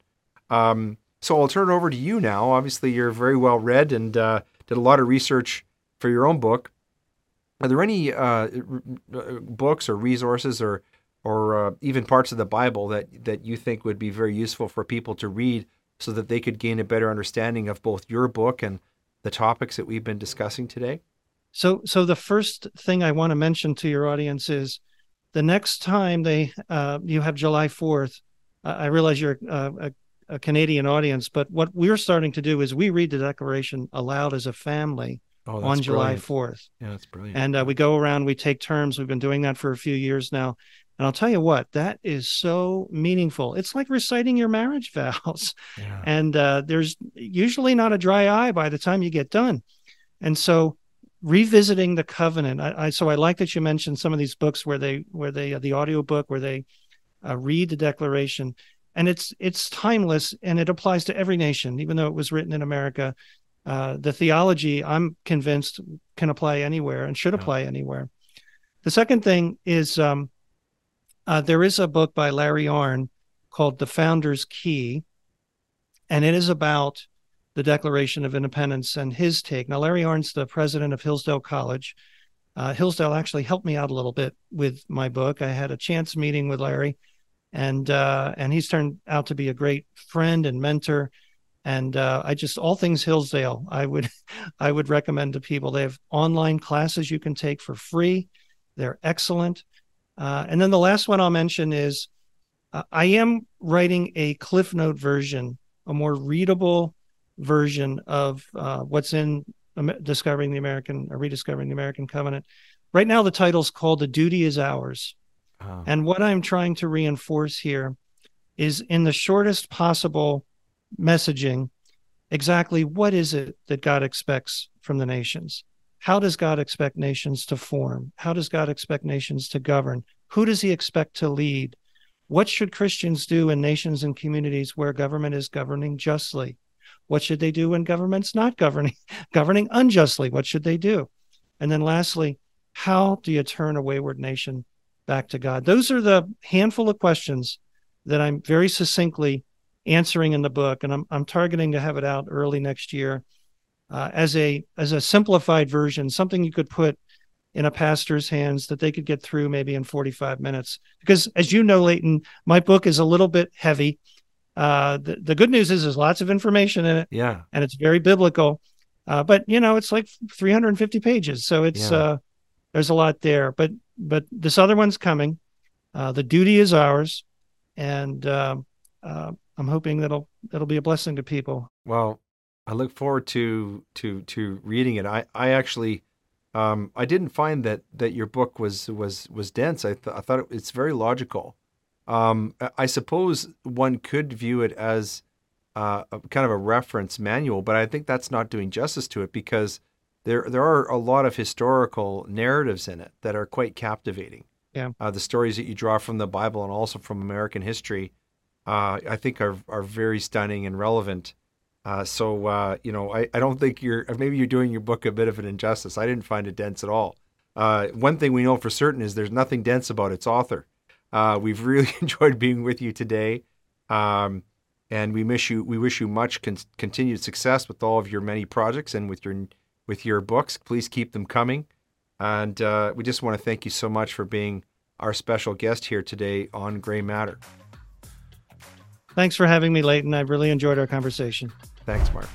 Um, so I'll turn it over to you now. Obviously, you're very well read and uh, did a lot of research for your own book. Are there any uh, books or resources or or uh, even parts of the Bible that that you think would be very useful for people to read so that they could gain a better understanding of both your book and the topics that we've been discussing today? So, so the first thing I want to mention to your audience is the next time they uh, you have July Fourth. Uh, I realize you're uh, a, a Canadian audience, but what we're starting to do is we read the Declaration aloud as a family oh, on July 4th. Yeah, that's brilliant. And uh, we go around, we take turns. We've been doing that for a few years now. And I'll tell you what, that is so meaningful. It's like reciting your marriage [LAUGHS] vows. Yeah. And uh, there's usually not a dry eye by the time you get done. And so revisiting the covenant, I, I so I like that you mentioned some of these books where they where they uh, the audio book where they uh, read the declaration and it's it's timeless and it applies to every nation even though it was written in america uh, the theology i'm convinced can apply anywhere and should apply yeah. anywhere the second thing is um, uh, there is a book by Larry Arnn called The Founder's Key, and it is about the Declaration of Independence and his take. Now, Larry Arnn's the president of Hillsdale College. Uh, Hillsdale actually helped me out a little bit with my book. I had a chance meeting with Larry, and uh, and he's turned out to be a great friend and mentor. And uh, I just all things Hillsdale, I would [LAUGHS] I would recommend to people. They have online classes you can take for free. They're excellent. Uh, and then the last one I'll mention is uh, I am writing a Cliff Note version, a more readable version of uh, what's in Discovering the American or Rediscovering the American Covenant. Right now, the title's called The Duty is Ours. Oh. And what I'm trying to reinforce here is in the shortest possible messaging exactly what is it that God expects from the nations? How does God expect nations to form? How does God expect nations to govern? Who does he expect to lead? What should Christians do in nations and communities where government is governing justly? What should they do when government's not governing [LAUGHS] governing unjustly? What should they do? And then lastly, how do you turn a wayward nation back to God? Those are the handful of questions that I'm very succinctly answering in the book, and I'm I'm targeting to have it out early next year uh, as a as a simplified version, something you could put in a pastor's hands that they could get through maybe in 45 minutes. Because as you know, Leighton, my book is a little bit heavy. Uh, the, the good news is there's lots of information in it. Yeah. And it's very biblical. Uh, but you know, it's like 350 pages. So it's, yeah. uh, there's a lot there, but, but this other one's coming. Uh, the duty is ours. And, um, uh, I'm hoping that'll, that'll be a blessing to people. Well, I look forward to, to, to reading it. I, I actually, um, I didn't find that that your book was was was dense. I, th- I thought it, it's very logical. Um, I suppose one could view it as uh, a, kind of a reference manual, but I think that's not doing justice to it because there there are a lot of historical narratives in it that are quite captivating. Yeah, uh, the stories that you draw from the Bible and also from American history, uh, I think are are very stunning and relevant. Uh, so uh, you know, I, I don't think you're maybe you're doing your book a bit of an injustice. I didn't find it dense at all. Uh, one thing we know for certain is there's nothing dense about its author. Uh, we've really [LAUGHS] enjoyed being with you today, um, and we miss you. We wish you much con- continued success with all of your many projects and with your with your books. Please keep them coming, and uh, we just want to thank you so much for being our special guest here today on Grey Matter. Thanks for having me, Leighton. I really enjoyed our conversation. Thanks, Mark.